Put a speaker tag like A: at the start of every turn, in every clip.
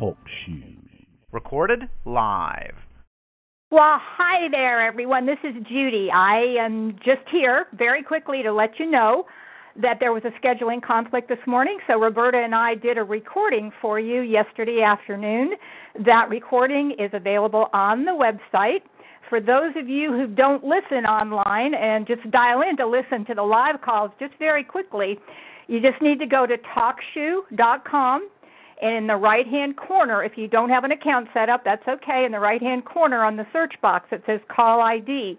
A: Talk Show.
B: Recorded live.
C: Well, hi there, everyone. This is Judy. I am just here very quickly to let you know that there was a scheduling conflict this morning. So, Roberta and I did a recording for you yesterday afternoon. That recording is available on the website. For those of you who don't listen online and just dial in to listen to the live calls, just very quickly, you just need to go to talkshoe.com and in the right hand corner, if you don't have an account set up, that's okay. In the right hand corner on the search box, it says call ID.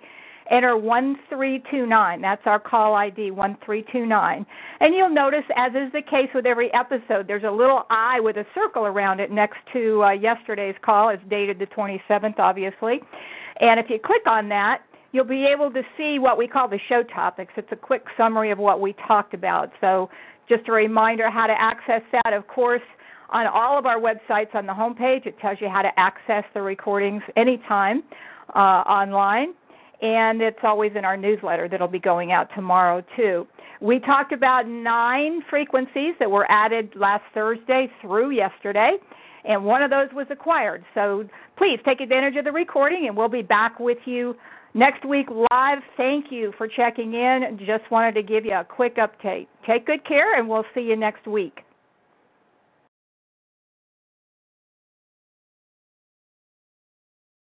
C: Enter 1329. That's our call ID, 1329. And you'll notice, as is the case with every episode, there's a little I with a circle around it next to uh, yesterday's call. It's dated the 27th, obviously. And if you click on that, you'll be able to see what we call the show topics. It's a quick summary of what we talked about. So, just a reminder how to access that. Of course, on all of our websites on the homepage, it tells you how to access the recordings anytime uh, online. And it's always in our newsletter that'll be going out tomorrow, too. We talked about nine frequencies that were added last Thursday through yesterday, and one of those was acquired. So please take advantage of the recording, and we'll be back with you next week live. Thank you for checking in. Just wanted to give you a quick update. Take good care, and we'll see you next week.